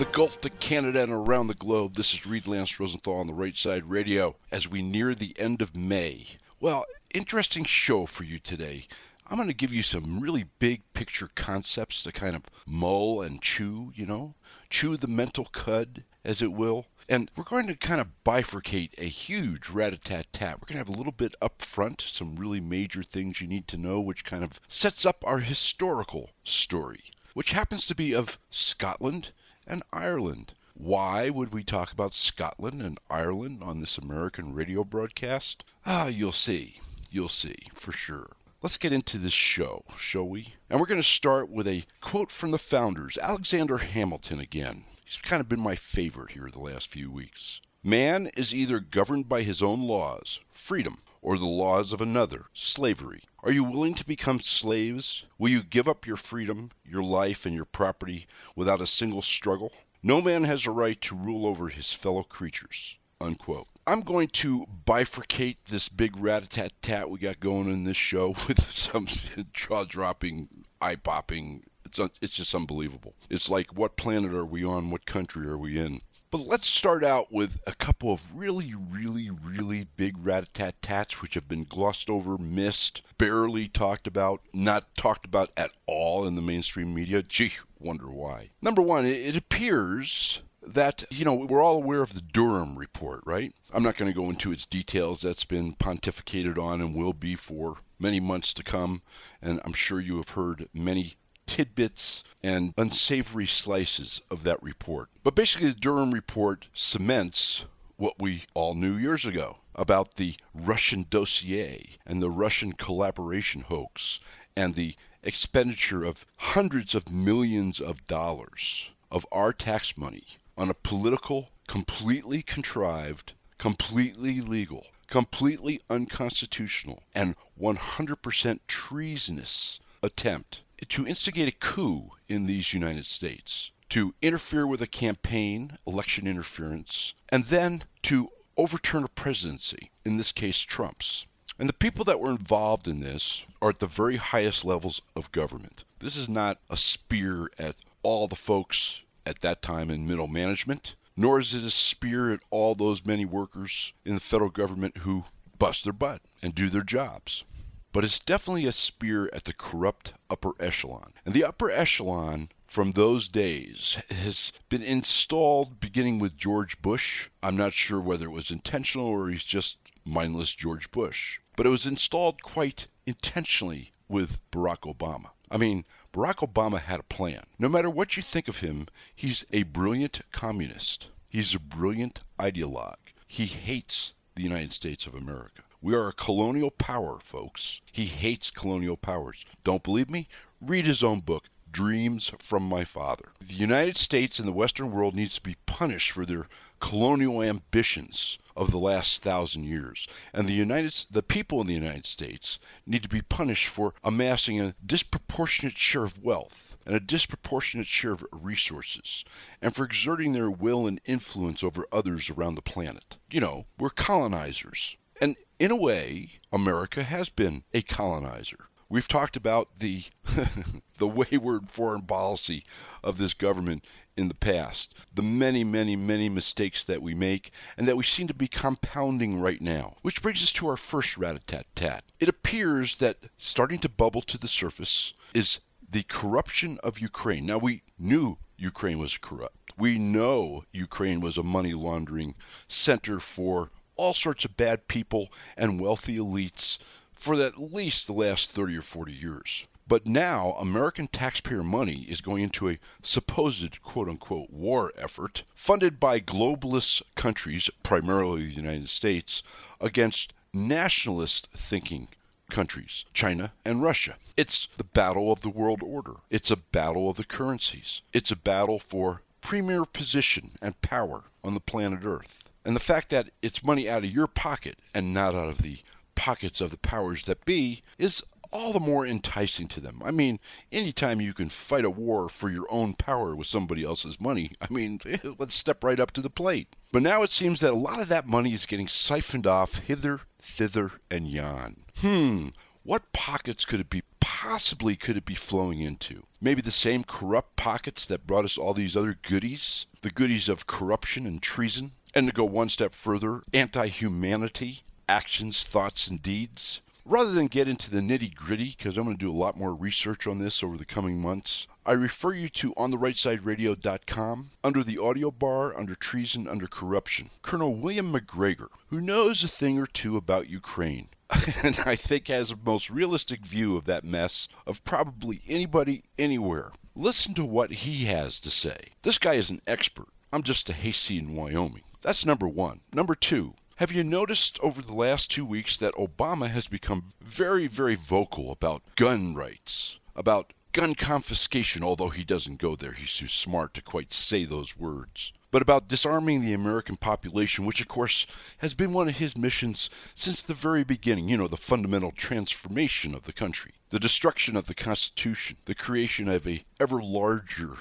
the Gulf to Canada, and around the globe. This is Reed Lance Rosenthal on the Right Side Radio as we near the end of May. Well, interesting show for you today. I'm going to give you some really big picture concepts to kind of mull and chew, you know, chew the mental cud, as it will. And we're going to kind of bifurcate a huge rat a tat tat. We're going to have a little bit up front, some really major things you need to know, which kind of sets up our historical story which happens to be of Scotland and Ireland. Why would we talk about Scotland and Ireland on this American radio broadcast? Ah, you'll see. You'll see, for sure. Let's get into this show, shall we? And we're going to start with a quote from the founders, Alexander Hamilton again. He's kind of been my favorite here the last few weeks. Man is either governed by his own laws, freedom, or the laws of another, slavery. Are you willing to become slaves? Will you give up your freedom, your life, and your property without a single struggle? No man has a right to rule over his fellow creatures. Unquote. I'm going to bifurcate this big rat a tat tat we got going in this show with some jaw dropping, eye popping. It's, un- it's just unbelievable. It's like, what planet are we on? What country are we in? But let's start out with a couple of really, really, really big rat tat tats which have been glossed over, missed, barely talked about, not talked about at all in the mainstream media. Gee, wonder why. Number one, it appears that, you know, we're all aware of the Durham report, right? I'm not going to go into its details. That's been pontificated on and will be for many months to come. And I'm sure you have heard many tidbits and unsavory slices of that report. But basically, the Durham report cements what we all knew years ago about the Russian dossier and the Russian collaboration hoax and the expenditure of hundreds of millions of dollars of our tax money on a political, completely contrived, completely legal, completely unconstitutional, and 100% treasonous attempt to instigate a coup in these United States, to interfere with a campaign, election interference, and then to overturn a presidency, in this case Trump's. And the people that were involved in this are at the very highest levels of government. This is not a spear at all the folks at that time in middle management, nor is it a spear at all those many workers in the federal government who bust their butt and do their jobs but it's definitely a spear at the corrupt upper echelon. And the upper echelon from those days has been installed beginning with George Bush. I'm not sure whether it was intentional or he's just mindless George Bush, but it was installed quite intentionally with Barack Obama. I mean, Barack Obama had a plan. No matter what you think of him, he's a brilliant communist. He's a brilliant ideologue. He hates the United States of America. We are a colonial power, folks. He hates colonial powers. Don't believe me? Read his own book, Dreams from My Father. The United States and the Western world needs to be punished for their colonial ambitions of the last thousand years. And the United the people in the United States need to be punished for amassing a disproportionate share of wealth and a disproportionate share of resources, and for exerting their will and influence over others around the planet. You know, we're colonizers. And in a way, America has been a colonizer. We've talked about the the wayward foreign policy of this government in the past, the many, many, many mistakes that we make, and that we seem to be compounding right now. Which brings us to our first rat-a-tat-tat. It appears that starting to bubble to the surface is the corruption of Ukraine. Now we knew Ukraine was corrupt. We know Ukraine was a money laundering center for all sorts of bad people and wealthy elites for at least the last 30 or 40 years. But now, American taxpayer money is going into a supposed quote unquote war effort funded by globalist countries, primarily the United States, against nationalist thinking countries, China and Russia. It's the battle of the world order. It's a battle of the currencies. It's a battle for premier position and power on the planet Earth. And the fact that it's money out of your pocket and not out of the pockets of the powers that be is all the more enticing to them. I mean, anytime you can fight a war for your own power with somebody else's money, I mean, let's step right up to the plate. But now it seems that a lot of that money is getting siphoned off hither, thither, and yon. Hmm, what pockets could it be possibly could it be flowing into? Maybe the same corrupt pockets that brought us all these other goodies? The goodies of corruption and treason? And to go one step further, anti humanity, actions, thoughts, and deeds? Rather than get into the nitty gritty, because I'm going to do a lot more research on this over the coming months, I refer you to ontherightsideRadio.com under the audio bar, under treason, under corruption. Colonel William Macgregor, who knows a thing or two about Ukraine, and I think has the most realistic view of that mess of probably anybody anywhere. Listen to what he has to say. This guy is an expert. I'm just a hayseed in Wyoming. That's number one. Number two, have you noticed over the last two weeks that Obama has become very, very vocal about gun rights, about gun confiscation, although he doesn't go there. He's too smart to quite say those words. But about disarming the American population, which of course has been one of his missions since the very beginning, you know, the fundamental transformation of the country, the destruction of the Constitution, the creation of a ever larger,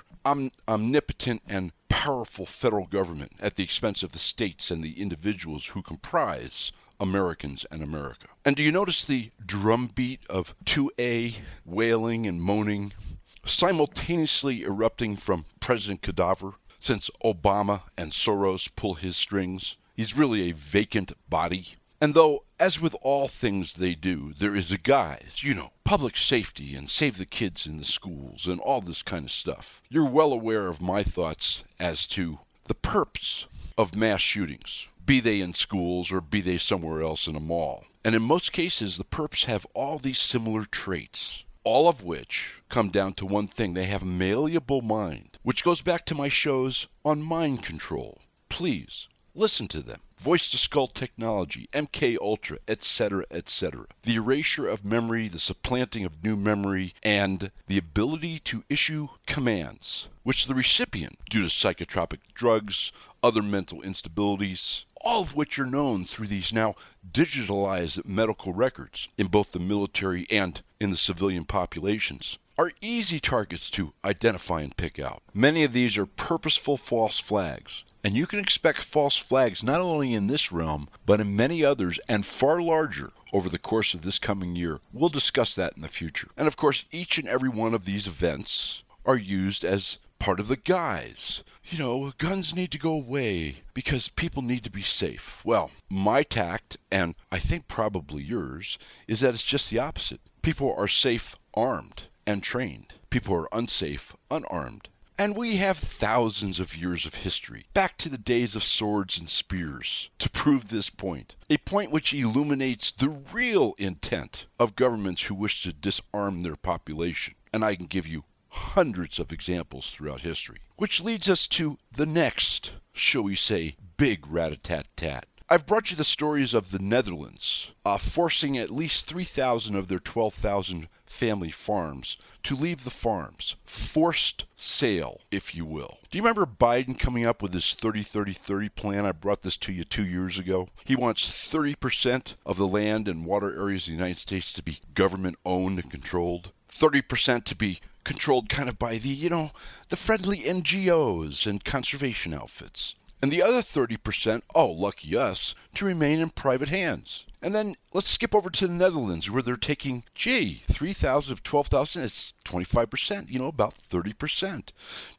omnipotent, and powerful federal government at the expense of the states and the individuals who comprise Americans and America. And do you notice the drumbeat of 2A wailing and moaning simultaneously erupting from President Cadaver since Obama and Soros pull his strings? He's really a vacant body. And though, as with all things they do, there is a guise, you know, public safety and save the kids in the schools and all this kind of stuff, you're well aware of my thoughts as to the perps of mass shootings be they in schools or be they somewhere else in a mall. And in most cases, the perps have all these similar traits, all of which come down to one thing they have a malleable mind, which goes back to my shows on mind control. Please listen to them. Voice to skull technology, MK Ultra, etc., etc. The erasure of memory, the supplanting of new memory, and the ability to issue commands, which the recipient, due to psychotropic drugs, other mental instabilities, all of which are known through these now digitalized medical records in both the military and in the civilian populations, are easy targets to identify and pick out. Many of these are purposeful false flags, and you can expect false flags not only in this realm, but in many others and far larger over the course of this coming year. We'll discuss that in the future. And of course, each and every one of these events are used as part of the guise. You know, guns need to go away because people need to be safe. Well, my tact, and I think probably yours, is that it's just the opposite. People are safe armed and trained. People are unsafe unarmed. And we have thousands of years of history, back to the days of swords and spears, to prove this point. A point which illuminates the real intent of governments who wish to disarm their population. And I can give you hundreds of examples throughout history. Which leads us to the next, shall we say, big rat a tat tat. I've brought you the stories of the Netherlands, uh, forcing at least 3,000 of their 12,000 family farms to leave the farms. Forced sale, if you will. Do you remember Biden coming up with his 30 30 30 plan? I brought this to you two years ago. He wants 30% of the land and water areas of the United States to be government owned and controlled, 30% to be controlled kind of by the, you know, the friendly NGOs and conservation outfits. And the other 30%, oh, lucky us, to remain in private hands. And then let's skip over to the Netherlands where they're taking, gee, 3,000 of 12,000, it's 25%, you know, about 30%.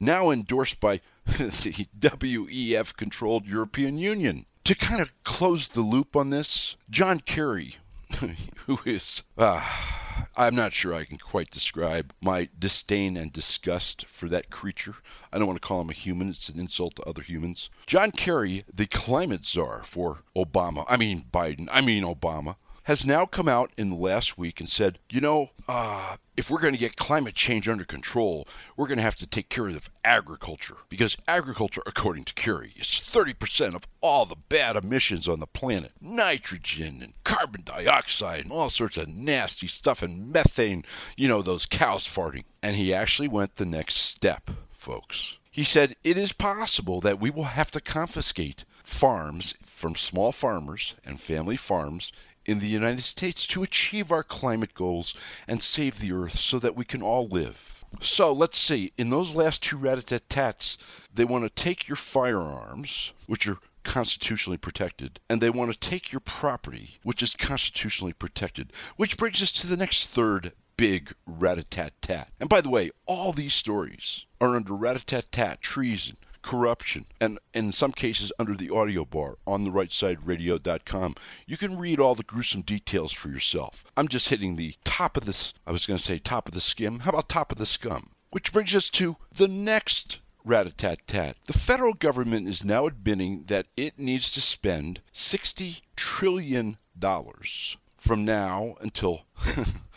Now endorsed by the WEF controlled European Union. To kind of close the loop on this, John Kerry, who is, ah, I'm not sure I can quite describe my disdain and disgust for that creature. I don't want to call him a human, it's an insult to other humans. John Kerry, the climate czar for Obama, I mean Biden, I mean Obama, has now come out in the last week and said, you know, uh, if we're going to get climate change under control, we're going to have to take care of agriculture. Because agriculture, according to Kerry, is 30% of all the bad emissions on the planet nitrogen and carbon dioxide and all sorts of nasty stuff and methane, you know, those cows farting. And he actually went the next step, folks. He said it is possible that we will have to confiscate farms from small farmers and family farms in the United States to achieve our climate goals and save the earth so that we can all live. So let's see, in those last two rat-a-tat-tats, they want to take your firearms, which are constitutionally protected, and they want to take your property, which is constitutionally protected. Which brings us to the next third big rat-a-tat-tat. And by the way, all these stories are under rat-a-tat-tat, treason, corruption, and in some cases under the audio bar on the rightsideradio.com. You can read all the gruesome details for yourself. I'm just hitting the top of this, I was going to say top of the skim. How about top of the scum? Which brings us to the next rat-a-tat-tat. The federal government is now admitting that it needs to spend $60 trillion from now until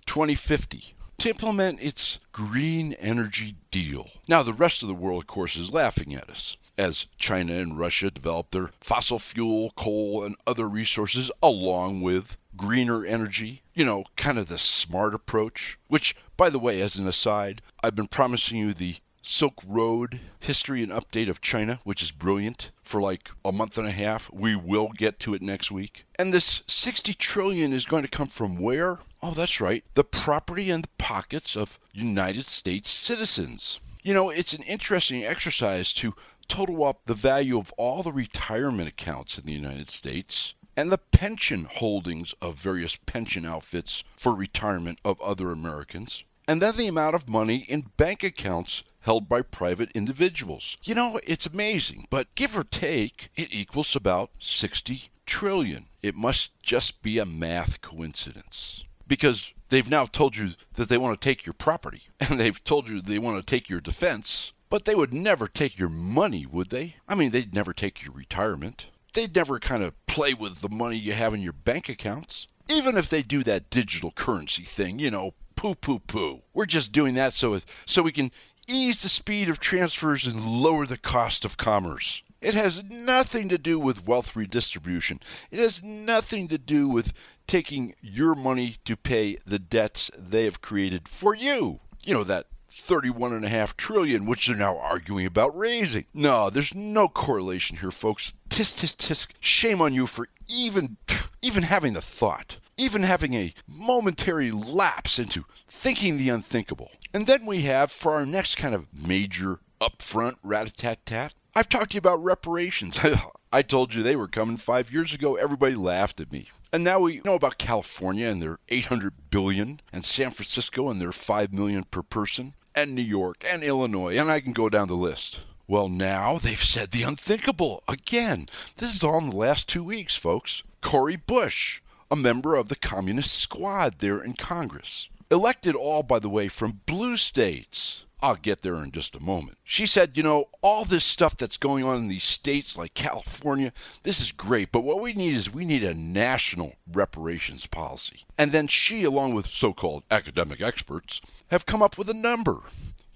2050 to implement its green energy deal. Now, the rest of the world, of course, is laughing at us as China and Russia develop their fossil fuel, coal, and other resources along with greener energy. You know, kind of the smart approach, which, by the way, as an aside, I've been promising you the Silk Road history and update of China, which is brilliant, for like a month and a half. We will get to it next week. And this 60 trillion is going to come from where? Oh, that's right. The property and the pockets of United States citizens. You know, it's an interesting exercise to total up the value of all the retirement accounts in the United States and the pension holdings of various pension outfits for retirement of other Americans, and then the amount of money in bank accounts held by private individuals. You know, it's amazing, but give or take, it equals about 60 trillion. It must just be a math coincidence. Because they've now told you that they want to take your property, and they've told you they want to take your defense, but they would never take your money, would they? I mean, they'd never take your retirement. They'd never kind of play with the money you have in your bank accounts. Even if they do that digital currency thing, you know, poo poo poo. We're just doing that so so we can ease the speed of transfers and lower the cost of commerce. It has nothing to do with wealth redistribution. It has nothing to do with taking your money to pay the debts they have created for you. You know, that 31.5 trillion, which they're now arguing about raising. No, there's no correlation here, folks. Tisk, tisk, tisk. Shame on you for even, even having the thought, even having a momentary lapse into thinking the unthinkable. And then we have, for our next kind of major upfront rat-a-tat-tat, I've talked to you about reparations. I told you they were coming five years ago. Everybody laughed at me. And now we know about California and their 800 billion, and San Francisco and their 5 million per person, and New York and Illinois, and I can go down the list. Well, now they've said the unthinkable again. This is all in the last two weeks, folks. Cori Bush, a member of the Communist Squad there in Congress, elected all, by the way, from blue states. I'll get there in just a moment. She said, you know, all this stuff that's going on in these states like California, this is great, but what we need is we need a national reparations policy. And then she, along with so called academic experts, have come up with a number.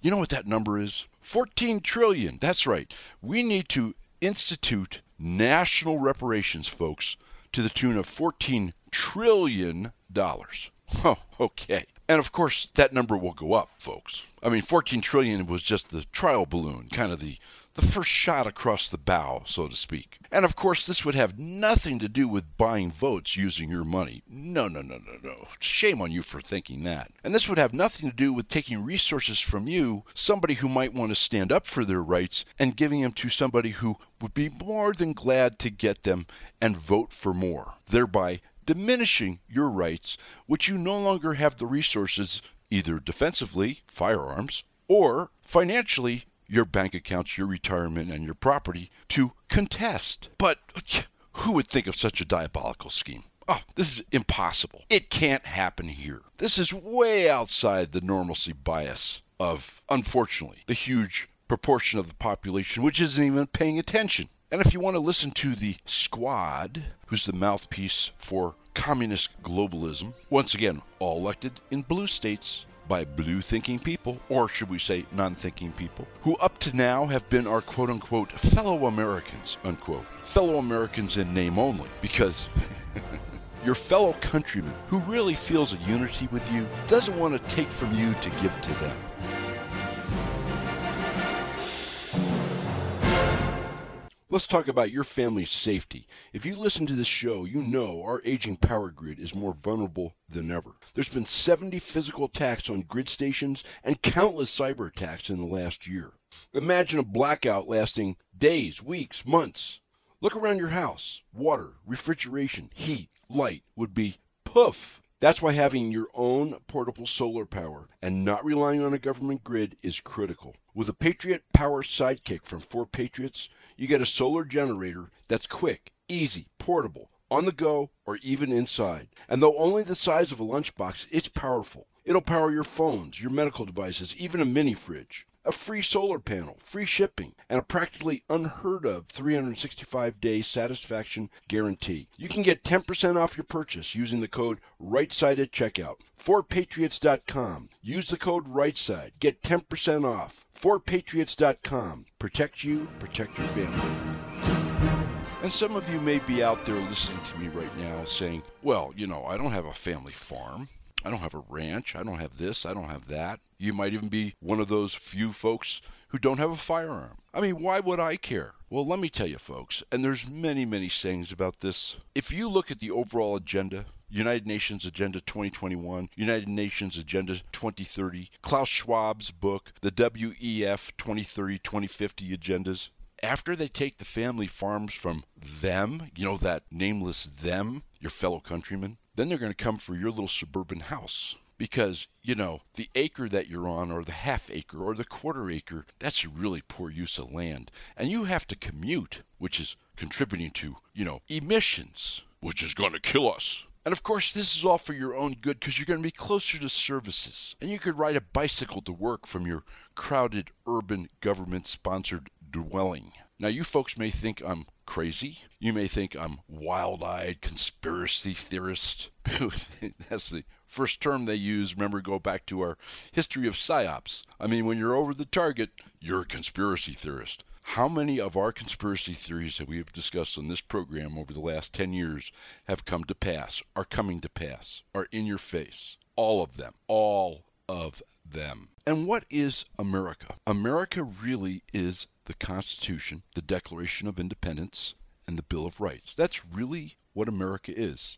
You know what that number is? 14 trillion. That's right. We need to institute national reparations, folks, to the tune of 14 trillion dollars. Oh, okay. And of course, that number will go up, folks. I mean, 14 trillion was just the trial balloon, kind of the the first shot across the bow, so to speak. And of course, this would have nothing to do with buying votes using your money. No, no, no, no, no. Shame on you for thinking that. And this would have nothing to do with taking resources from you, somebody who might want to stand up for their rights, and giving them to somebody who would be more than glad to get them and vote for more, thereby diminishing your rights, which you no longer have the resources, either defensively, firearms, or financially, your bank accounts, your retirement, and your property to contest. But who would think of such a diabolical scheme? Oh, this is impossible. It can't happen here. This is way outside the normalcy bias of, unfortunately, the huge proportion of the population which isn't even paying attention. And if you want to listen to the squad, who's the mouthpiece for communist globalism, once again, all elected in blue states by blue thinking people, or should we say non thinking people, who up to now have been our quote unquote fellow Americans, unquote. Fellow Americans in name only, because your fellow countryman who really feels a unity with you doesn't want to take from you to give to them. Let's talk about your family's safety. If you listen to this show, you know our aging power grid is more vulnerable than ever. There's been 70 physical attacks on grid stations and countless cyber attacks in the last year. Imagine a blackout lasting days, weeks, months. Look around your house. Water, refrigeration, heat, light would be poof. That's why having your own portable solar power and not relying on a government grid is critical. With a Patriot Power Sidekick from 4Patriots, you get a solar generator that's quick, easy, portable, on the go, or even inside. And though only the size of a lunchbox, it's powerful. It'll power your phones, your medical devices, even a mini fridge a free solar panel, free shipping, and a practically unheard of 365 day satisfaction guarantee. You can get 10% off your purchase using the code RightSide at checkout. 4patriots.com. Use the code RightSide. Get 10% off. 4patriots.com. Protect you, protect your family. And some of you may be out there listening to me right now saying, well, you know, I don't have a family farm. I don't have a ranch. I don't have this. I don't have that. You might even be one of those few folks who don't have a firearm. I mean, why would I care? Well, let me tell you, folks, and there's many, many sayings about this. If you look at the overall agenda, United Nations Agenda 2021, United Nations Agenda 2030, Klaus Schwab's book, the WEF 2030 2050 agendas, after they take the family farms from them, you know, that nameless them, your fellow countrymen, then they're going to come for your little suburban house. Because, you know, the acre that you're on, or the half acre, or the quarter acre, that's a really poor use of land. And you have to commute, which is contributing to, you know, emissions, which is going to kill us. And of course, this is all for your own good because you're going to be closer to services. And you could ride a bicycle to work from your crowded urban government sponsored dwelling. Now, you folks may think I'm crazy. You may think I'm wild eyed conspiracy theorist. That's the first term they use. Remember, go back to our history of psyops. I mean, when you're over the target, you're a conspiracy theorist. How many of our conspiracy theories that we have discussed on this program over the last 10 years have come to pass, are coming to pass, are in your face? All of them. All of them. And what is America? America really is the Constitution, the Declaration of Independence, and the Bill of Rights. That's really what America is.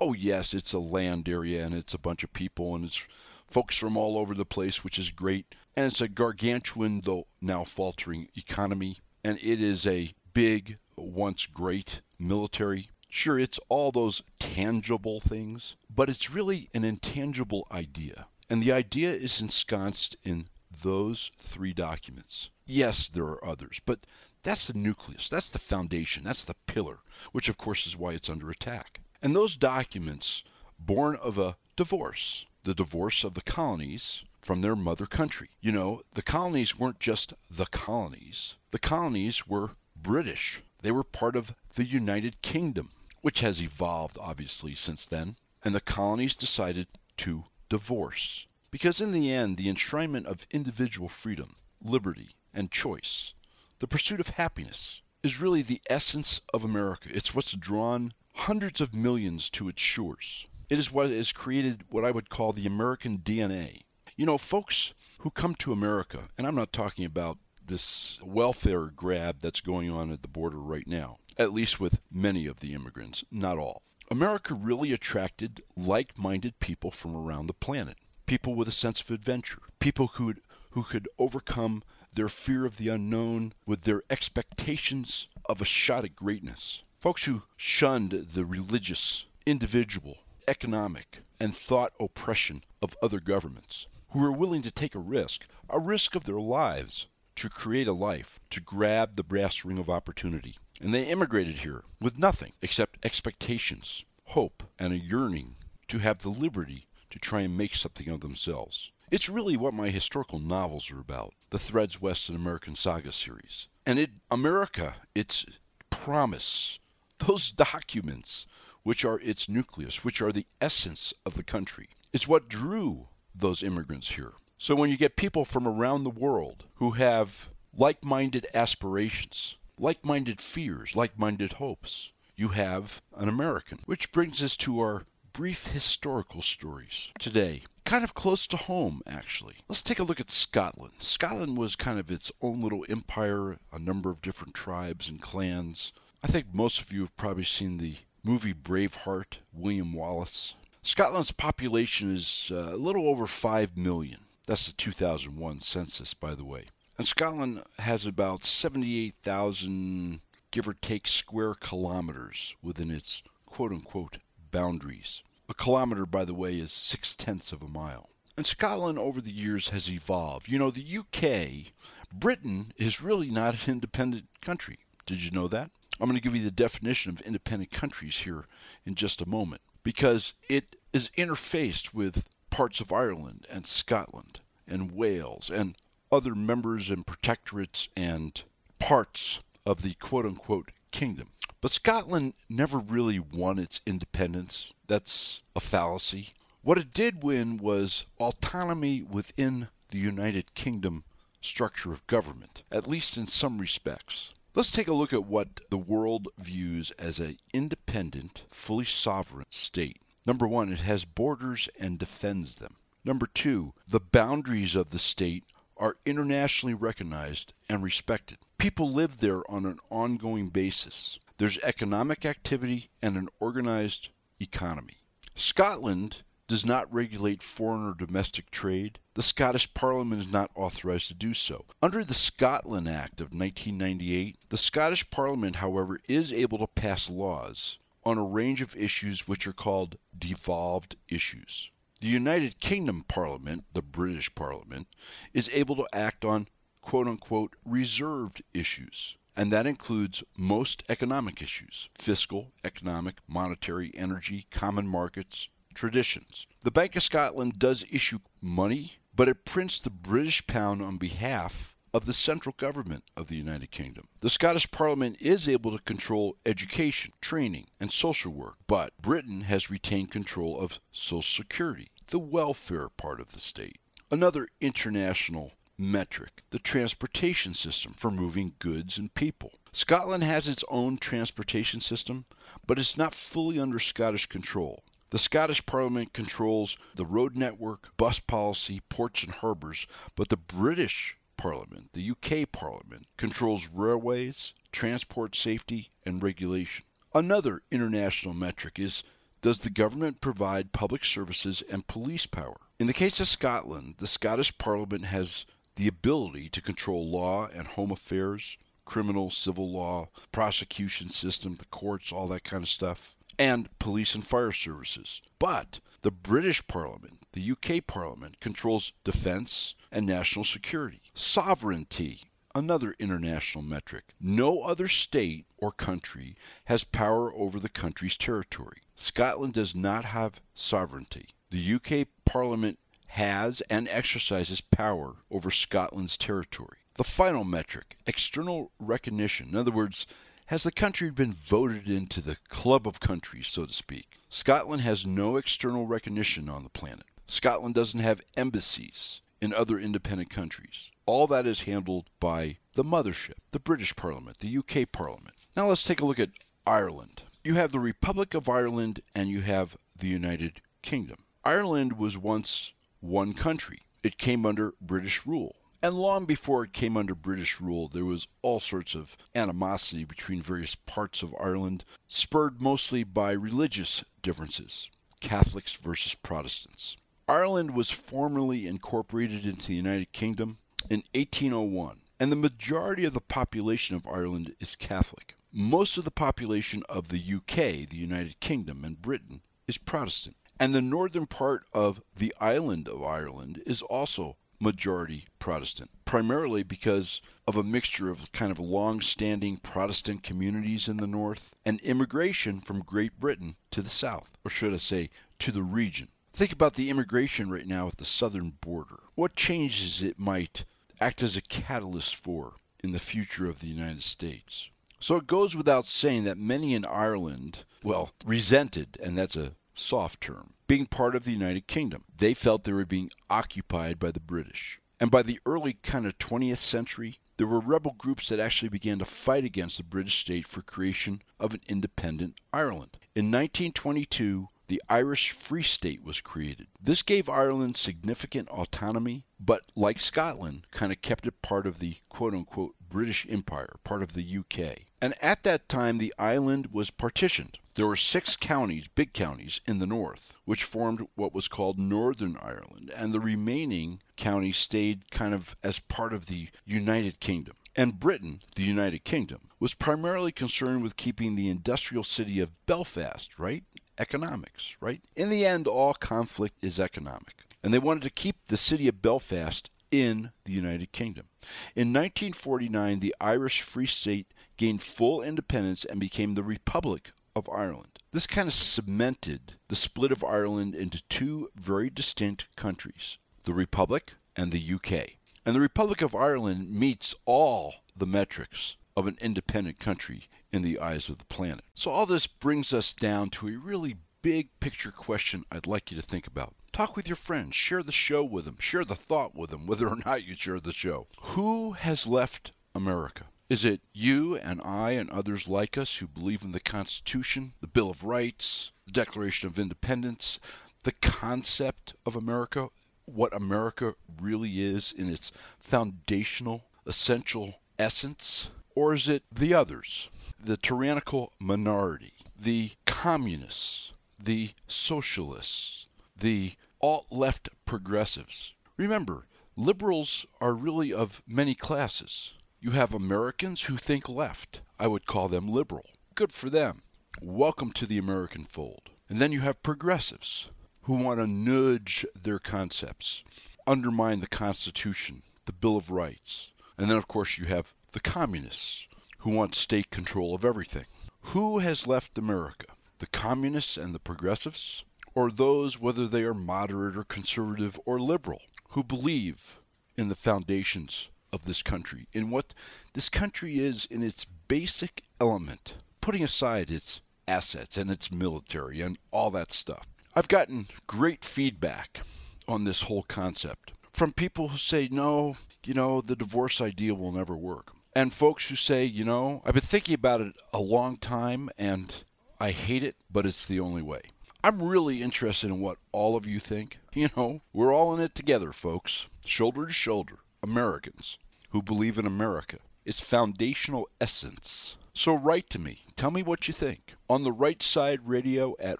Oh, yes, it's a land area and it's a bunch of people and it's folks from all over the place, which is great. And it's a gargantuan, though now faltering economy. And it is a big, once great military. Sure, it's all those tangible things, but it's really an intangible idea. And the idea is ensconced in those three documents. Yes, there are others, but that's the nucleus, that's the foundation, that's the pillar, which of course is why it's under attack. And those documents, born of a divorce, the divorce of the colonies from their mother country. You know, the colonies weren't just the colonies, the colonies were British. They were part of the United Kingdom, which has evolved obviously since then. And the colonies decided to divorce. Because in the end, the enshrinement of individual freedom, liberty, and choice, the pursuit of happiness, is really the essence of America. It's what's drawn hundreds of millions to its shores. It is what has created what I would call the American DNA. You know, folks who come to America, and I'm not talking about this welfare grab that's going on at the border right now, at least with many of the immigrants, not all. America really attracted like minded people from around the planet people with a sense of adventure, people who who could overcome their fear of the unknown with their expectations of a shot at greatness. Folks who shunned the religious, individual, economic, and thought oppression of other governments, who were willing to take a risk, a risk of their lives, to create a life, to grab the brass ring of opportunity. And they immigrated here with nothing except expectations, hope, and a yearning to have the liberty to try and make something of themselves. It's really what my historical novels are about, the Threads West and American Saga series. And it America, its promise, those documents which are its nucleus, which are the essence of the country. It's what drew those immigrants here. So when you get people from around the world who have like minded aspirations, like minded fears, like minded hopes, you have an American. Which brings us to our brief historical stories. Today, kind of close to home, actually. Let's take a look at Scotland. Scotland was kind of its own little empire, a number of different tribes and clans. I think most of you have probably seen the movie Braveheart, William Wallace. Scotland's population is uh, a little over 5 million. That's the 2001 census, by the way. And Scotland has about 78,000, give or take, square kilometers within its quote unquote boundaries. A kilometer, by the way, is six tenths of a mile. And Scotland over the years has evolved. You know, the UK, Britain, is really not an independent country. Did you know that? I'm going to give you the definition of independent countries here in just a moment because it is interfaced with parts of Ireland and Scotland and Wales and other members and protectorates and parts of the quote unquote kingdom. But Scotland never really won its independence. That's a fallacy. What it did win was autonomy within the United Kingdom structure of government, at least in some respects. Let's take a look at what the world views as an independent, fully sovereign state. Number one, it has borders and defends them. Number two, the boundaries of the state are internationally recognized and respected. People live there on an ongoing basis. There's economic activity and an organized economy. Scotland does not regulate foreign or domestic trade. The Scottish Parliament is not authorized to do so. Under the Scotland Act of 1998, the Scottish Parliament, however, is able to pass laws on a range of issues which are called devolved issues. The United Kingdom Parliament, the British Parliament, is able to act on quote unquote reserved issues. And that includes most economic issues fiscal, economic, monetary, energy, common markets, traditions. The Bank of Scotland does issue money, but it prints the British pound on behalf of the central government of the United Kingdom. The Scottish Parliament is able to control education, training, and social work, but Britain has retained control of Social Security, the welfare part of the state. Another international metric, the transportation system for moving goods and people. Scotland has its own transportation system, but it's not fully under Scottish control. The Scottish Parliament controls the road network, bus policy, ports and harbours, but the British Parliament, the UK Parliament, controls railways, transport safety, and regulation. Another international metric is does the government provide public services and police power? In the case of Scotland, the Scottish Parliament has the ability to control law and home affairs, criminal, civil law, prosecution system, the courts, all that kind of stuff, and police and fire services. But the British Parliament, the UK Parliament, controls defense and national security. Sovereignty, another international metric. No other state or country has power over the country's territory. Scotland does not have sovereignty. The UK Parliament has and exercises power over Scotland's territory. The final metric, external recognition. In other words, has the country been voted into the club of countries, so to speak? Scotland has no external recognition on the planet. Scotland doesn't have embassies in other independent countries. All that is handled by the mothership, the British Parliament, the UK Parliament. Now let's take a look at Ireland. You have the Republic of Ireland and you have the United Kingdom. Ireland was once one country. It came under British rule. And long before it came under British rule, there was all sorts of animosity between various parts of Ireland, spurred mostly by religious differences Catholics versus Protestants. Ireland was formally incorporated into the United Kingdom in 1801, and the majority of the population of Ireland is Catholic. Most of the population of the UK, the United Kingdom, and Britain is Protestant. And the northern part of the island of Ireland is also majority Protestant, primarily because of a mixture of kind of long standing Protestant communities in the north and immigration from Great Britain to the south, or should I say, to the region. Think about the immigration right now at the southern border. What changes it might act as a catalyst for in the future of the United States? So it goes without saying that many in Ireland, well, resented, and that's a soft term, being part of the United Kingdom. They felt they were being occupied by the British. And by the early kind of 20th century, there were rebel groups that actually began to fight against the British state for creation of an independent Ireland. In 1922, the Irish Free State was created. This gave Ireland significant autonomy, but like Scotland, kind of kept it part of the quote unquote British Empire, part of the UK. And at that time, the island was partitioned. There were six counties, big counties, in the north, which formed what was called Northern Ireland, and the remaining counties stayed kind of as part of the United Kingdom. And Britain, the United Kingdom, was primarily concerned with keeping the industrial city of Belfast, right? Economics, right? In the end, all conflict is economic. And they wanted to keep the city of Belfast in the United Kingdom. In 1949, the Irish Free State gained full independence and became the Republic of Ireland. This kind of cemented the split of Ireland into two very distinct countries the Republic and the UK. And the Republic of Ireland meets all the metrics of an independent country in the eyes of the planet. So, all this brings us down to a really big picture question I'd like you to think about. Talk with your friends, share the show with them, share the thought with them, whether or not you share the show. Who has left America? Is it you and I and others like us who believe in the Constitution, the Bill of Rights, the Declaration of Independence, the concept of America, what America really is in its foundational, essential essence? Or is it the others, the tyrannical minority, the communists, the socialists, the alt left progressives? Remember, liberals are really of many classes. You have Americans who think left. I would call them liberal. Good for them. Welcome to the American fold. And then you have progressives who want to nudge their concepts, undermine the Constitution, the Bill of Rights. And then, of course, you have the communists who want state control of everything. Who has left America? The communists and the progressives? Or those, whether they are moderate or conservative or liberal, who believe in the foundations of this country, in what this country is in its basic element, putting aside its assets and its military and all that stuff. I've gotten great feedback on this whole concept from people who say, no, you know, the divorce idea will never work. And folks who say, you know, I've been thinking about it a long time and I hate it, but it's the only way. I'm really interested in what all of you think. You know, we're all in it together, folks, shoulder to shoulder. Americans who believe in America, its foundational essence. So write to me. Tell me what you think. On the right side radio at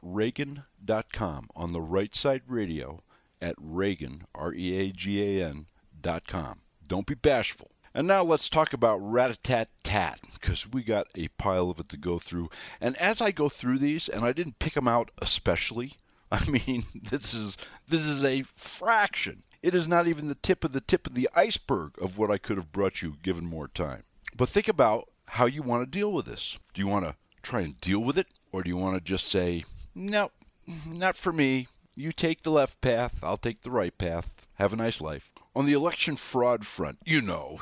Reagan.com. On the right side radio at Reagan, R E A G A N dot com. Don't be bashful. And now let's talk about rat-a-tat-tat, because we got a pile of it to go through. And as I go through these, and I didn't pick them out especially, I mean, this is this is a fraction it is not even the tip of the tip of the iceberg of what I could have brought you given more time. But think about how you want to deal with this. Do you want to try and deal with it? Or do you want to just say, no, not for me. You take the left path, I'll take the right path. Have a nice life. On the election fraud front, you know,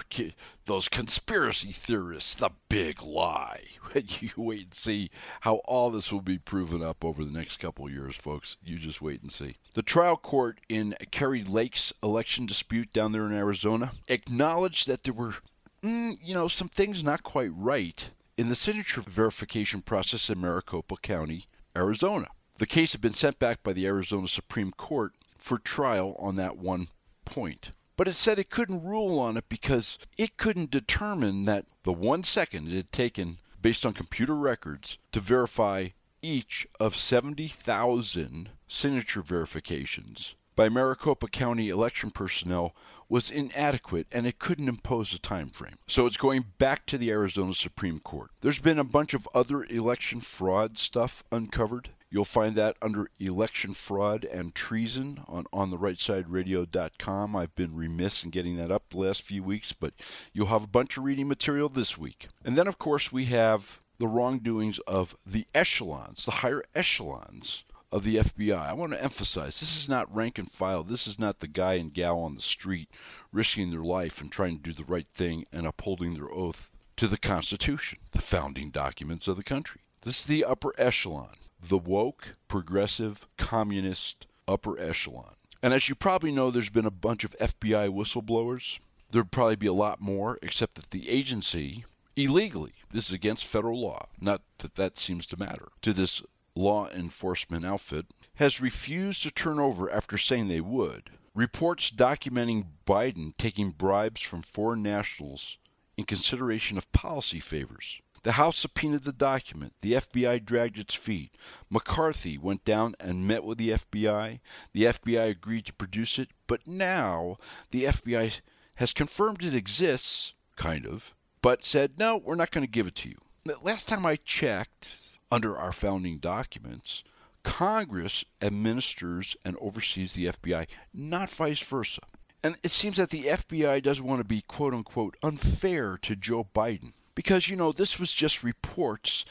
those conspiracy theorists, the big lie. you wait and see how all this will be proven up over the next couple of years, folks. You just wait and see. The trial court in Kari Lake's election dispute down there in Arizona acknowledged that there were, mm, you know, some things not quite right in the signature verification process in Maricopa County, Arizona. The case had been sent back by the Arizona Supreme Court for trial on that one point but it said it couldn't rule on it because it couldn't determine that the one second it had taken based on computer records to verify each of 70,000 signature verifications by Maricopa County election personnel was inadequate and it couldn't impose a time frame. So it's going back to the Arizona Supreme Court. There's been a bunch of other election fraud stuff uncovered You'll find that under election fraud and treason on ontherightsiderradio.com. I've been remiss in getting that up the last few weeks, but you'll have a bunch of reading material this week. And then, of course, we have the wrongdoings of the echelons, the higher echelons of the FBI. I want to emphasize this is not rank and file. This is not the guy and gal on the street risking their life and trying to do the right thing and upholding their oath to the Constitution, the founding documents of the country. This is the upper echelon the woke, progressive, communist upper echelon. And as you probably know, there's been a bunch of FBI whistleblowers. There'd probably be a lot more, except that the agency illegally, this is against federal law, not that that seems to matter, to this law enforcement outfit, has refused to turn over after saying they would. Reports documenting Biden taking bribes from foreign nationals in consideration of policy favors. The House subpoenaed the document. The FBI dragged its feet. McCarthy went down and met with the FBI. The FBI agreed to produce it, but now the FBI has confirmed it exists, kind of, but said, no, we're not going to give it to you. Last time I checked, under our founding documents, Congress administers and oversees the FBI, not vice versa. And it seems that the FBI doesn't want to be, quote unquote, unfair to Joe Biden. Because, you know, this was just reports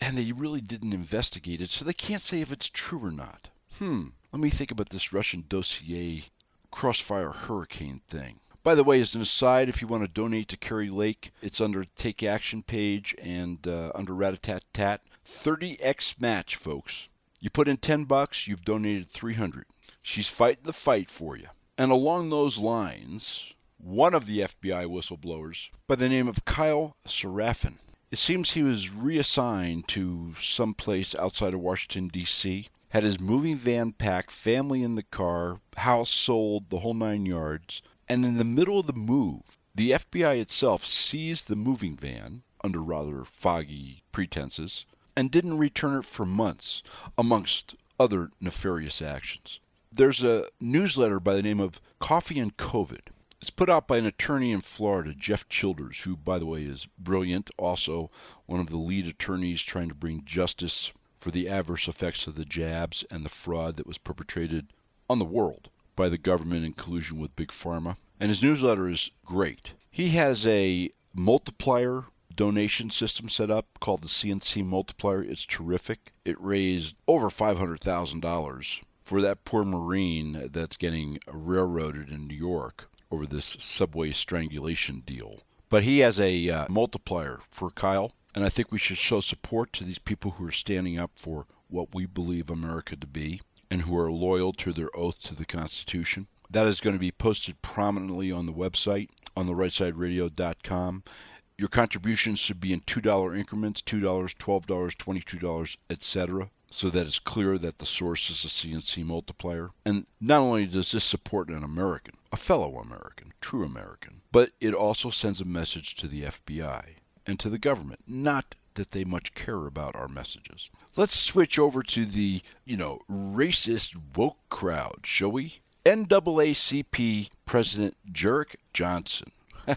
and they really didn't investigate it, so they can't say if it's true or not. Hmm, let me think about this Russian dossier crossfire hurricane thing. By the way, as an aside, if you want to donate to Kari Lake, it's under Take Action page and uh, under Ratatat Tat. 30x match, folks. You put in 10 bucks, you've donated 300. She's fighting the fight for you. And along those lines, one of the FBI whistleblowers by the name of Kyle Seraphin. It seems he was reassigned to some place outside of Washington, D.C., had his moving van packed, family in the car, house sold, the whole nine yards, and in the middle of the move, the FBI itself seized the moving van under rather foggy pretenses and didn't return it for months, amongst other nefarious actions. There's a newsletter by the name of Coffee and COVID it's put out by an attorney in Florida, Jeff Childers, who, by the way, is brilliant, also one of the lead attorneys trying to bring justice for the adverse effects of the jabs and the fraud that was perpetrated on the world by the government in collusion with Big Pharma. And his newsletter is great. He has a multiplier donation system set up called the CNC Multiplier. It's terrific. It raised over $500,000 for that poor Marine that's getting railroaded in New York over this subway strangulation deal. But he has a uh, multiplier for Kyle, and I think we should show support to these people who are standing up for what we believe America to be and who are loyal to their oath to the Constitution. That is going to be posted prominently on the website on the rightsideradio.com. Your contributions should be in $2 increments, $2, $12, $22, etc so that it's clear that the source is a CNC multiplier. And not only does this support an American, a fellow American, true American, but it also sends a message to the FBI and to the government, not that they much care about our messages. Let's switch over to the, you know, racist woke crowd, shall we? NAACP President Derrick Johnson.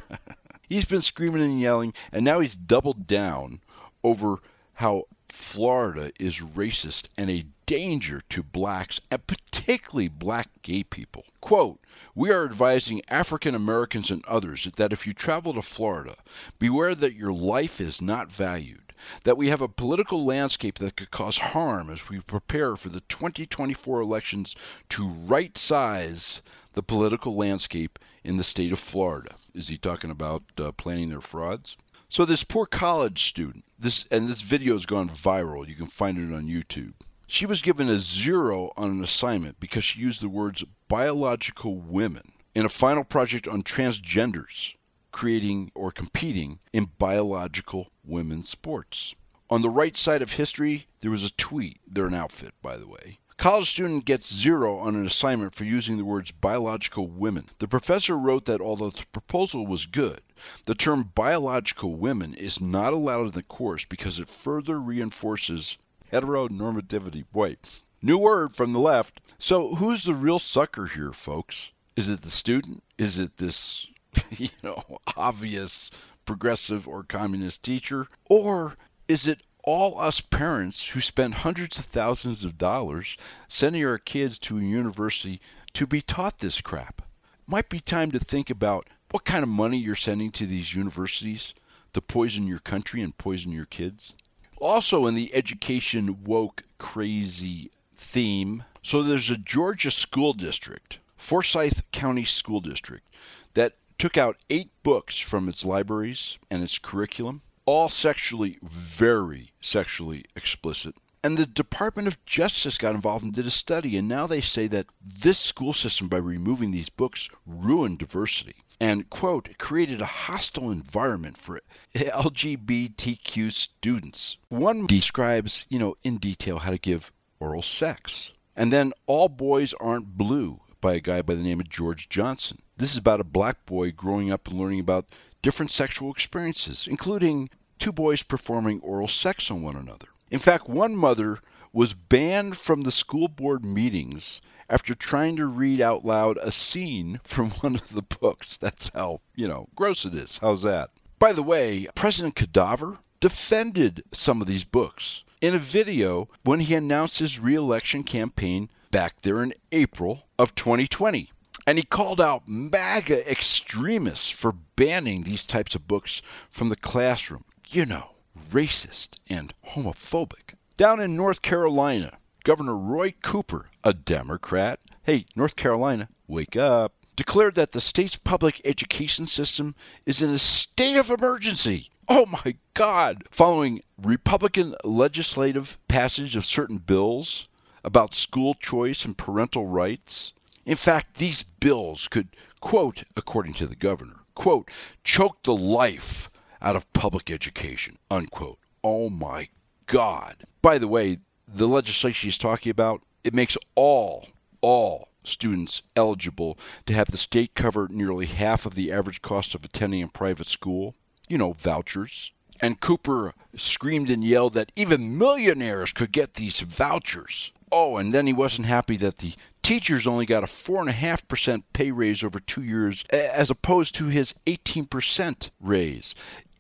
he's been screaming and yelling, and now he's doubled down over how Florida is racist and a danger to blacks and particularly black gay people. Quote, we are advising African Americans and others that if you travel to Florida, beware that your life is not valued, that we have a political landscape that could cause harm as we prepare for the 2024 elections to right size the political landscape in the state of Florida. Is he talking about uh, planning their frauds? So this poor college student, this and this video has gone viral. You can find it on YouTube. She was given a zero on an assignment because she used the words biological women in a final project on transgenders creating or competing in biological women's sports. On the right side of history, there was a tweet. They're an outfit, by the way. College student gets zero on an assignment for using the words biological women. The professor wrote that although the proposal was good, the term biological women is not allowed in the course because it further reinforces heteronormativity. Boy, new word from the left. So who's the real sucker here, folks? Is it the student? Is it this, you know, obvious progressive or communist teacher? Or is it all us parents who spend hundreds of thousands of dollars sending our kids to a university to be taught this crap. Might be time to think about what kind of money you're sending to these universities to poison your country and poison your kids. Also, in the education woke crazy theme, so there's a Georgia school district, Forsyth County School District, that took out eight books from its libraries and its curriculum all sexually, very sexually explicit. And the Department of Justice got involved and did a study, and now they say that this school system, by removing these books, ruined diversity. And, quote, created a hostile environment for LGBTQ students. One describes, you know, in detail how to give oral sex. And then All Boys Aren't Blue by a guy by the name of George Johnson. This is about a black boy growing up and learning about different sexual experiences, including two boys performing oral sex on one another. In fact, one mother was banned from the school board meetings after trying to read out loud a scene from one of the books. That's how, you know, gross it is. How's that? By the way, President Cadaver defended some of these books in a video when he announced his reelection campaign back there in April of 2020. And he called out MAGA extremists for banning these types of books from the classroom. You know, racist and homophobic. Down in North Carolina, Governor Roy Cooper, a Democrat, hey, North Carolina, wake up, declared that the state's public education system is in a state of emergency. Oh my God! Following Republican legislative passage of certain bills about school choice and parental rights. In fact, these bills could, quote, according to the governor, quote, choke the life out of public education, unquote. Oh my God. By the way, the legislation he's talking about, it makes all, all students eligible to have the state cover nearly half of the average cost of attending a private school. You know, vouchers. And Cooper screamed and yelled that even millionaires could get these vouchers. Oh, and then he wasn't happy that the teachers only got a 4.5% pay raise over two years as opposed to his 18% raise.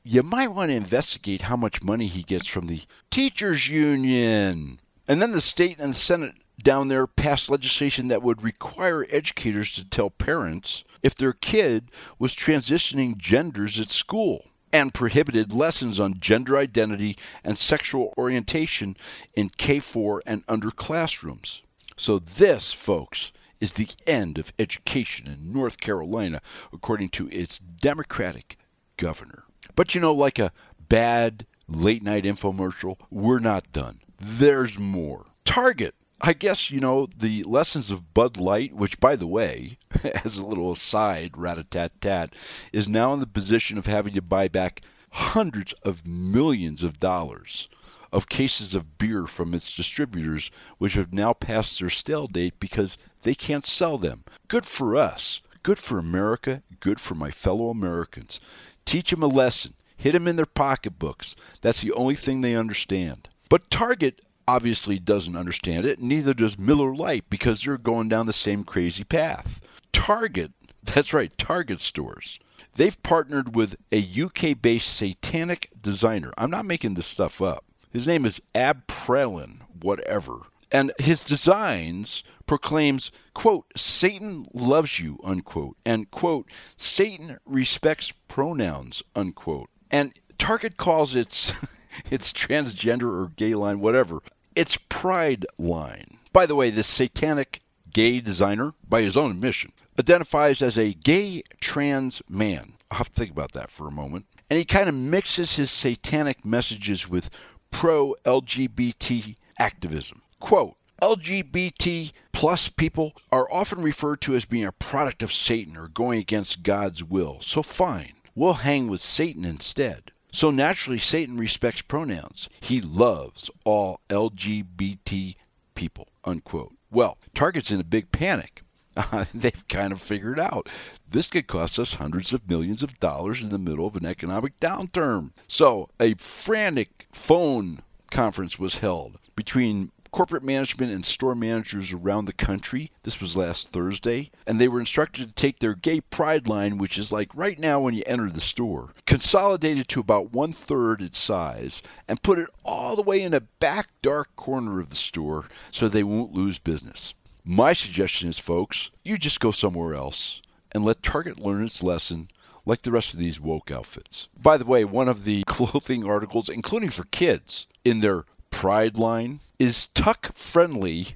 You might want to investigate how much money he gets from the teachers union. And then the state and the Senate down there passed legislation that would require educators to tell parents if their kid was transitioning genders at school and prohibited lessons on gender identity and sexual orientation in K 4 and under classrooms. So, this, folks, is the end of education in North Carolina, according to its Democratic governor. But you know, like a bad late night infomercial, we're not done. There's more. Target I guess, you know, the lessons of Bud Light, which, by the way, as a little aside, rat a tat tat, is now in the position of having to buy back hundreds of millions of dollars of cases of beer from its distributors, which have now passed their stale date because they can't sell them. Good for us. Good for America. Good for my fellow Americans. Teach them a lesson. Hit them in their pocketbooks. That's the only thing they understand. But Target obviously doesn't understand it, neither does Miller Lite because they're going down the same crazy path. Target, that's right, Target stores. They've partnered with a UK based satanic designer. I'm not making this stuff up. His name is Abprallen, whatever. And his designs proclaims, quote, Satan loves you, unquote, and, quote, Satan respects pronouns, unquote. And Target calls its its transgender or gay line, whatever, its pride line. By the way, this satanic gay designer, by his own admission, identifies as a gay trans man. I'll have to think about that for a moment. And he kind of mixes his satanic messages with pro LGBT activism. Quote, LGBT plus people are often referred to as being a product of Satan or going against God's will. So fine, we'll hang with Satan instead. So naturally, Satan respects pronouns. He loves all LGBT people, unquote. Well, Target's in a big panic. They've kind of figured out this could cost us hundreds of millions of dollars in the middle of an economic downturn. So, a frantic phone conference was held between corporate management and store managers around the country. This was last Thursday. And they were instructed to take their gay pride line, which is like right now when you enter the store, consolidate it to about one third its size, and put it all the way in a back dark corner of the store so they won't lose business. My suggestion is, folks, you just go somewhere else and let Target learn its lesson like the rest of these woke outfits. By the way, one of the clothing articles, including for kids, in their Pride line is tuck friendly.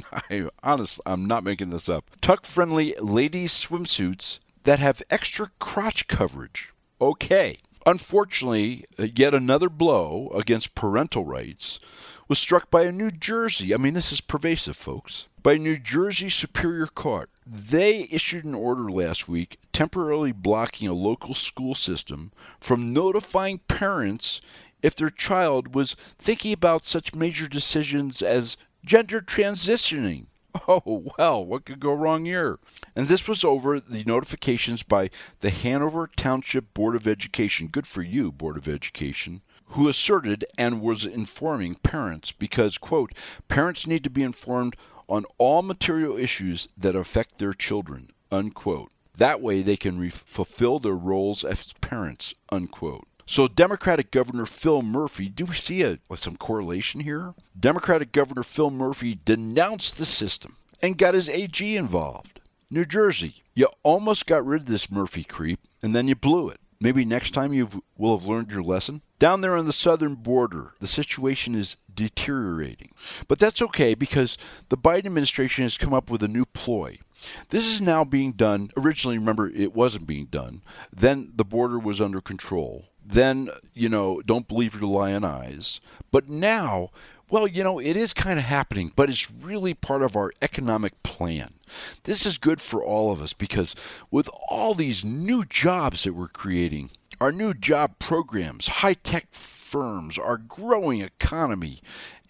Honest, I'm not making this up. Tuck friendly ladies swimsuits that have extra crotch coverage. Okay. Unfortunately, uh, yet another blow against parental rights was struck by a New Jersey. I mean, this is pervasive, folks. by New Jersey Superior Court. They issued an order last week temporarily blocking a local school system from notifying parents if their child was thinking about such major decisions as gender transitioning. Oh, well, what could go wrong here? And this was over the notifications by the Hanover Township Board of Education. Good for you, Board of Education. Who asserted and was informing parents because, quote, parents need to be informed on all material issues that affect their children, unquote. That way they can re- fulfill their roles as parents, unquote. So, Democratic Governor Phil Murphy, do we see a, some correlation here? Democratic Governor Phil Murphy denounced the system and got his AG involved. New Jersey, you almost got rid of this Murphy creep, and then you blew it. Maybe next time you will have learned your lesson. Down there on the southern border, the situation is deteriorating. But that's okay because the Biden administration has come up with a new ploy. This is now being done. Originally, remember, it wasn't being done. Then the border was under control. Then, you know, don't believe your lion eyes. But now, well, you know, it is kind of happening, but it's really part of our economic plan. This is good for all of us because with all these new jobs that we're creating, our new job programs, high tech firms, our growing economy,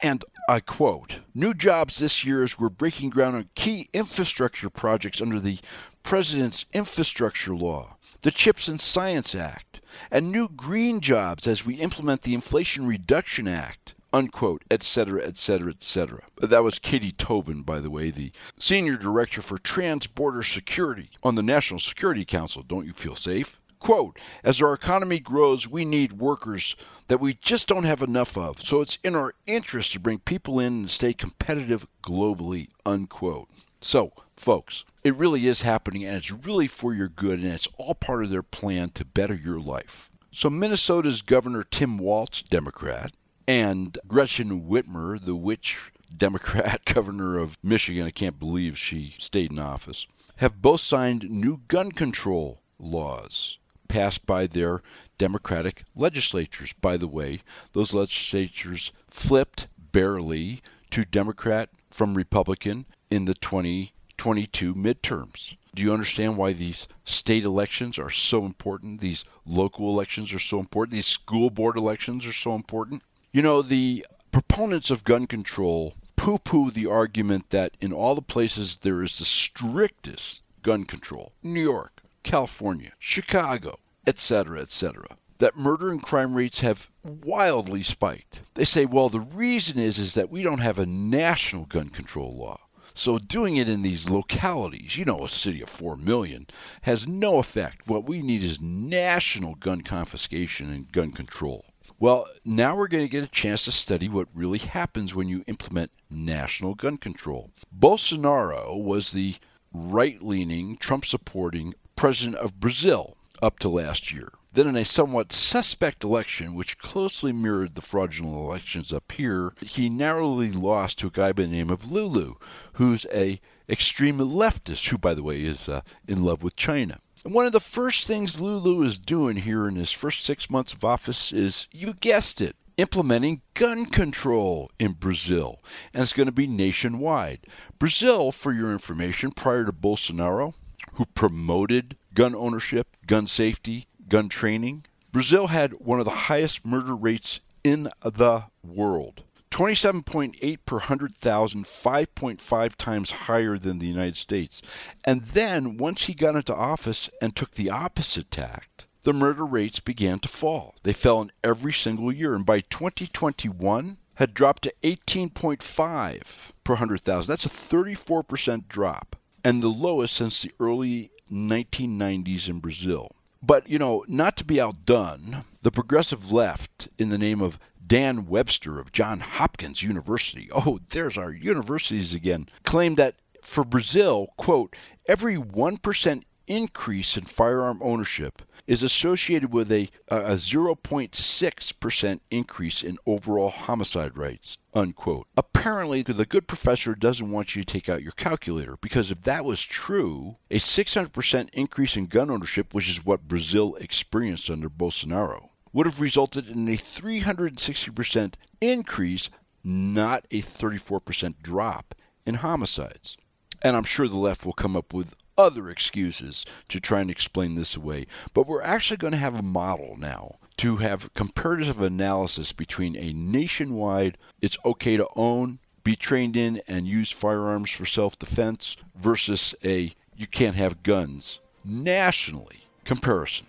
and I quote, new jobs this year as we're breaking ground on key infrastructure projects under the President's Infrastructure Law, the CHIPS and Science Act, and new green jobs as we implement the Inflation Reduction Act unquote, etc., etc., etc. That was Katie Tobin, by the way, the Senior Director for Trans-Border Security on the National Security Council. Don't you feel safe? Quote, as our economy grows, we need workers that we just don't have enough of, so it's in our interest to bring people in and stay competitive globally, unquote. So, folks, it really is happening and it's really for your good and it's all part of their plan to better your life. So, Minnesota's Governor Tim Walz, Democrat, and Gretchen Whitmer, the witch Democrat governor of Michigan, I can't believe she stayed in office, have both signed new gun control laws passed by their Democratic legislatures. By the way, those legislatures flipped barely to Democrat from Republican in the 2022 midterms. Do you understand why these state elections are so important? These local elections are so important? These school board elections are so important? You know, the proponents of gun control poo poo the argument that in all the places there is the strictest gun control New York, California, Chicago, etc., etc. That murder and crime rates have wildly spiked. They say, well, the reason is is that we don't have a national gun control law. So doing it in these localities, you know, a city of 4 million, has no effect. What we need is national gun confiscation and gun control. Well, now we're going to get a chance to study what really happens when you implement national gun control. Bolsonaro was the right leaning, Trump supporting president of Brazil up to last year. Then, in a somewhat suspect election, which closely mirrored the fraudulent elections up here, he narrowly lost to a guy by the name of Lulu, who's a extreme leftist, who, by the way, is uh, in love with China. And one of the first things Lulu is doing here in his first six months of office is, you guessed it, implementing gun control in Brazil. And it's going to be nationwide. Brazil, for your information, prior to Bolsonaro, who promoted gun ownership, gun safety, gun training, Brazil had one of the highest murder rates in the world. 27.8 per 100,000, 5.5 times higher than the United States. And then, once he got into office and took the opposite tact, the murder rates began to fall. They fell in every single year, and by 2021 had dropped to 18.5 per 100,000. That's a 34% drop, and the lowest since the early 1990s in Brazil. But, you know, not to be outdone, the progressive left, in the name of Dan Webster of Johns Hopkins University, oh, there's our universities again, claimed that for Brazil, quote, every 1% increase in firearm ownership is associated with a, a 0.6% increase in overall homicide rates, unquote. Apparently, the good professor doesn't want you to take out your calculator because if that was true, a 600% increase in gun ownership, which is what Brazil experienced under Bolsonaro, would have resulted in a 360% increase, not a 34% drop in homicides. And I'm sure the left will come up with other excuses to try and explain this away. But we're actually going to have a model now to have comparative analysis between a nationwide, it's okay to own, be trained in, and use firearms for self defense versus a you can't have guns nationally comparison.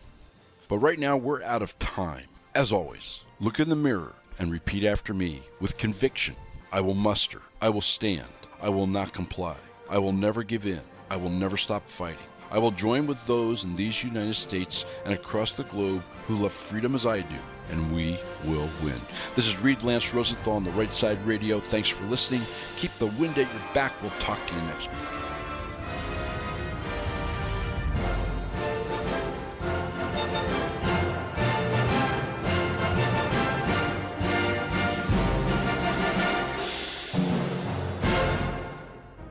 But right now we're out of time. As always, look in the mirror and repeat after me with conviction I will muster, I will stand, I will not comply, I will never give in, I will never stop fighting. I will join with those in these United States and across the globe who love freedom as I do, and we will win. This is Reed Lance Rosenthal on the Right Side Radio. Thanks for listening. Keep the wind at your back. We'll talk to you next week.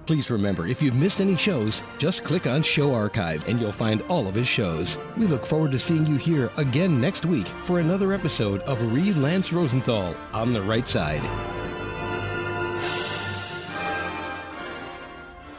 Please remember, if you've missed any shows, just click on Show Archive and you'll find all of his shows. We look forward to seeing you here again next week for another episode of Reed Lance Rosenthal on the right side.